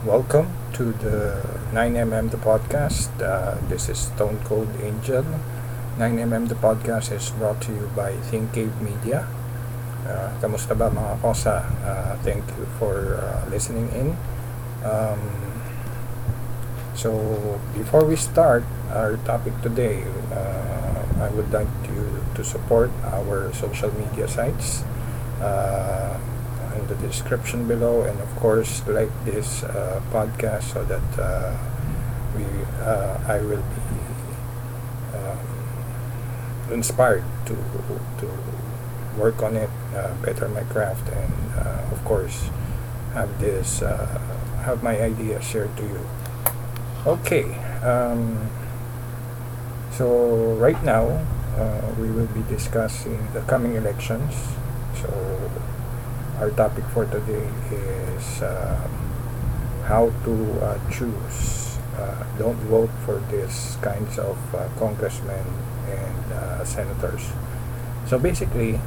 Welcome to the 9mm the podcast. Uh, this is Stone Cold Angel. 9mm the podcast is brought to you by Think Cave Media. Uh, kamusta ba mga kosa? Uh, thank you for uh, listening in. Um, so before we start our topic today, uh, I would like you to support our social media sites. Uh, in the description below and of course like this uh, podcast so that uh, we uh, I will be um, inspired to to work on it uh, better my craft and uh, of course have this have my idea shared to you. Okay um, so right now we will be discussing the coming elections. So our topic for today is uh, how to uh, choose. Uh, don't vote for these kinds of uh, congressmen and uh, senators. So basically,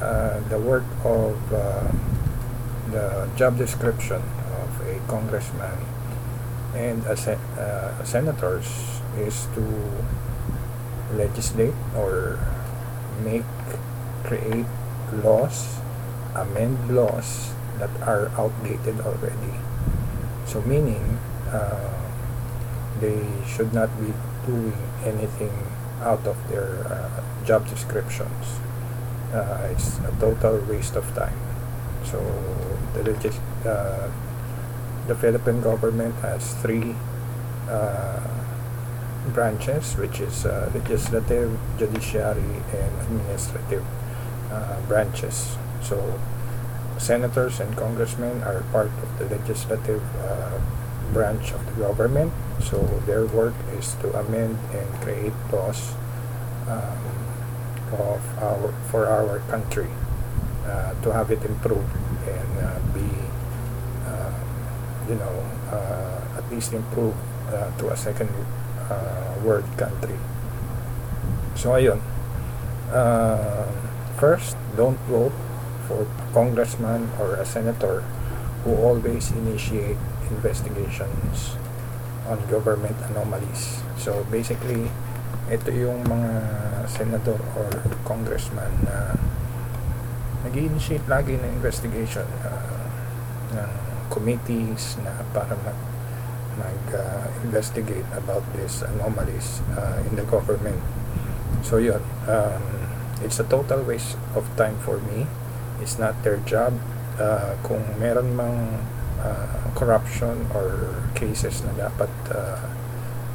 uh, the work of the job description of a congressman and a, sen- senators is to legislate or make create laws amend laws that are outdated already. So meaning uh, they should not be doing anything out of their uh, job descriptions. Uh, it's a total waste of time. So the uh, the Philippine government has three uh, branches, which is uh, legislative, judiciary, and administrative uh, branches. So, senators and congressmen are part of the legislative uh, branch of the government. So, their work is to amend and create laws um, of our for our country uh, to have it improved and uh, be, uh, you know, uh, at least improved uh, to a second world country. So, ayun. first, don't vote for congressman or a senator who always initiate investigations on government anomalies. So basically, ito yung mga senador or congressman na nag-initiate lagi ng investigation uh, ng committees na para mag mag-investigate uh, about these anomalies uh, in the government. So yun, um, it's a total waste of time for me is not their job. Uh, kung meron mang uh, corruption or cases na dapat uh,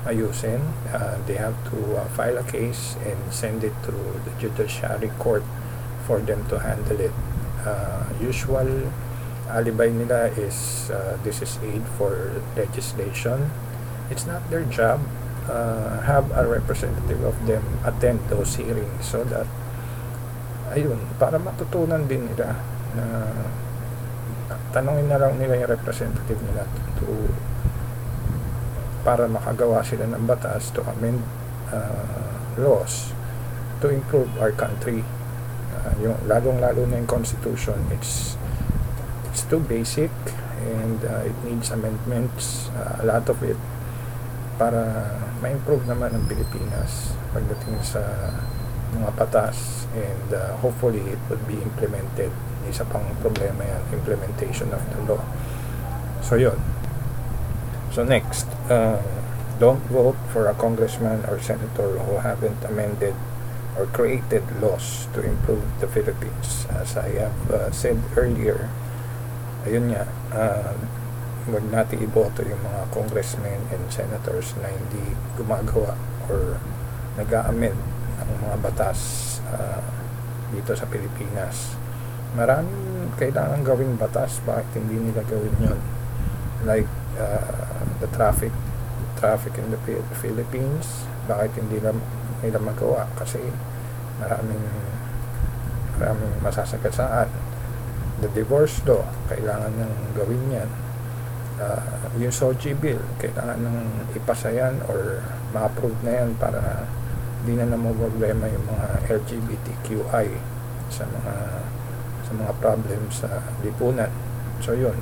ayusin, uh, they have to uh, file a case and send it to the judiciary court for them to handle it. Uh, usual alibi nila is uh, this is aid for legislation. It's not their job. Uh, have a representative of them attend those hearings so that ayun, para matutunan din nila na tanongin na lang nila yung representative nila to para makagawa sila ng batas to amend uh, laws to improve our country. Uh, yung lalong lalo na yung constitution it's it's too basic and uh, it needs amendments uh, a lot of it para ma-improve naman ang Pilipinas pagdating sa mga batas and uh, hopefully it would be implemented. Isa pang problema yan, implementation of the law. So yun. So next, uh, don't vote for a congressman or senator who haven't amended or created laws to improve the Philippines. As I have uh, said earlier, ayun nga, uh, huwag natin iboto yung mga congressmen and senators na hindi gumagawa or nag-amend ang mga batas uh, dito sa Pilipinas. Maraming kailangan gawing batas, bakit hindi nila gawin yon Like uh, the traffic traffic in the Philippines, bakit hindi nila, nila magawa? Kasi maraming maraming masasagasaan. The divorce law, kailangan nang gawin yan. Uh, yung SOGI bill, kailangan nang ipasa yan or ma-approve na yan para hindi na naman problema yung mga LGBTQI sa mga sa mga problems sa lipunan. So yun,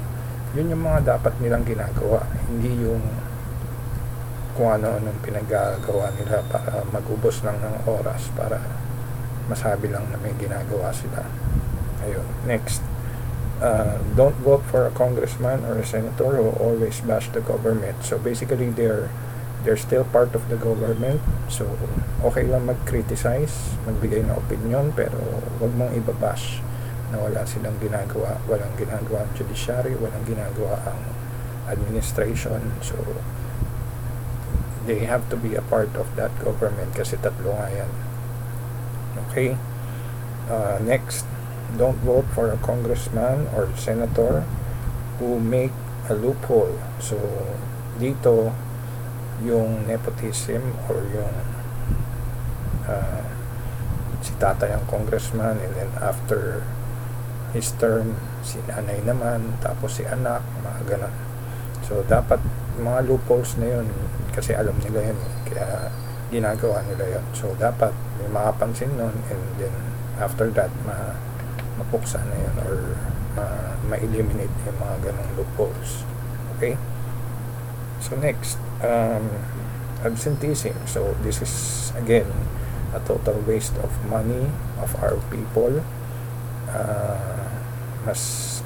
yun yung mga dapat nilang ginagawa. Hindi yung kung ano anong pinagagawa nila para magubos lang ng oras para masabi lang na may ginagawa sila. Ayun. Next. Uh, don't vote for a congressman or a senator who always bash the government. So basically they're they're still part of the government. So okay lang mag-criticize magbigay ng opinion pero wag mong ibabash na wala silang ginagawa. Walang ginagawa ang judiciary walang ginagawa ang administration. So they have to be a part of that government kasi tatlo nga yan. Okay? Uh, next don't vote for a congressman or senator who make a loophole. So dito yung nepotism or yung uh, si tatay ang congressman and then after his term si nanay naman tapos si anak mga ganun. So dapat mga loopholes na yun kasi alam nila yun kaya ginagawa nila yun. So dapat may makapansin nun and then after that ma mapuksa na yun or ma, ma-eliminate yung mga ganong loopholes. Okay? So next um, absenteeism so this is again a total waste of money of our people uh, mas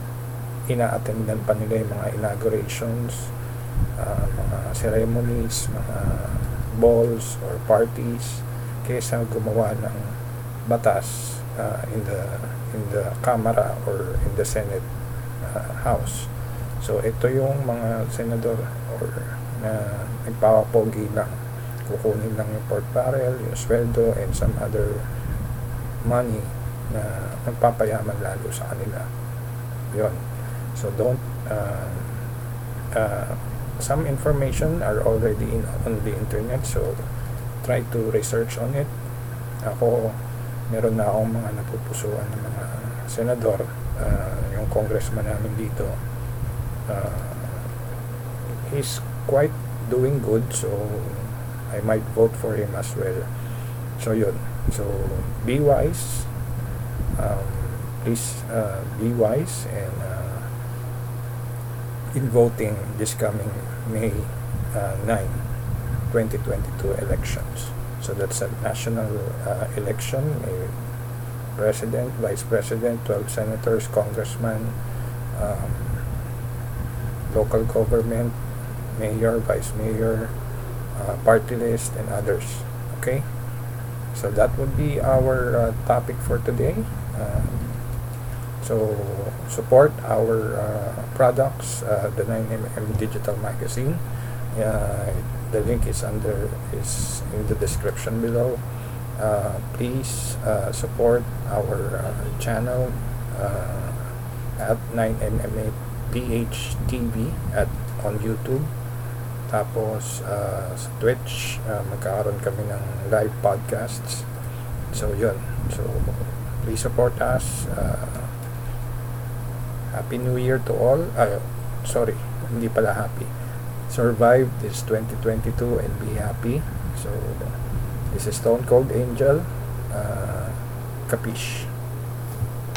ina-attendan pa nila yung mga inaugurations uh, mga ceremonies, mga balls or parties kaysa gumawa ng batas uh, in the in the Camera or in the Senate uh, House. So ito yung mga senador or na nagpapapogi lang kukunin lang yung port barrel, yung sweldo and some other money na magpapayaman lalo sa kanila. Yun. So don't uh, uh, some information are already in, on the internet so try to research on it ako meron na akong mga napupusuan ng mga senador uh, yung congressman namin dito uh, he's quite doing good so I might vote for him as well. So yun. So be wise. Um, please uh, be wise and uh, in voting this coming May uh, 9, 2022 elections. So that's a national uh, election, may president, vice president, 12 senators, congressman, um, local government, mayor, vice mayor, uh, party list, and others. Okay? So that would be our uh, topic for today. Um, so support our uh, products, uh, the 9mm Digital Magazine. Uh, the link is under is in the description below. Uh, please uh, support our uh, channel uh, at 9MMA PHTV at on YouTube. Tapos uh, sa Twitch, uh, magkakaroon kami ng live podcasts. So yun. So please support us. Uh, Happy New Year to all. Uh, sorry, hindi pala happy. Survive this 2022 and be happy. So, this is Stone Cold Angel. Uh, capiche.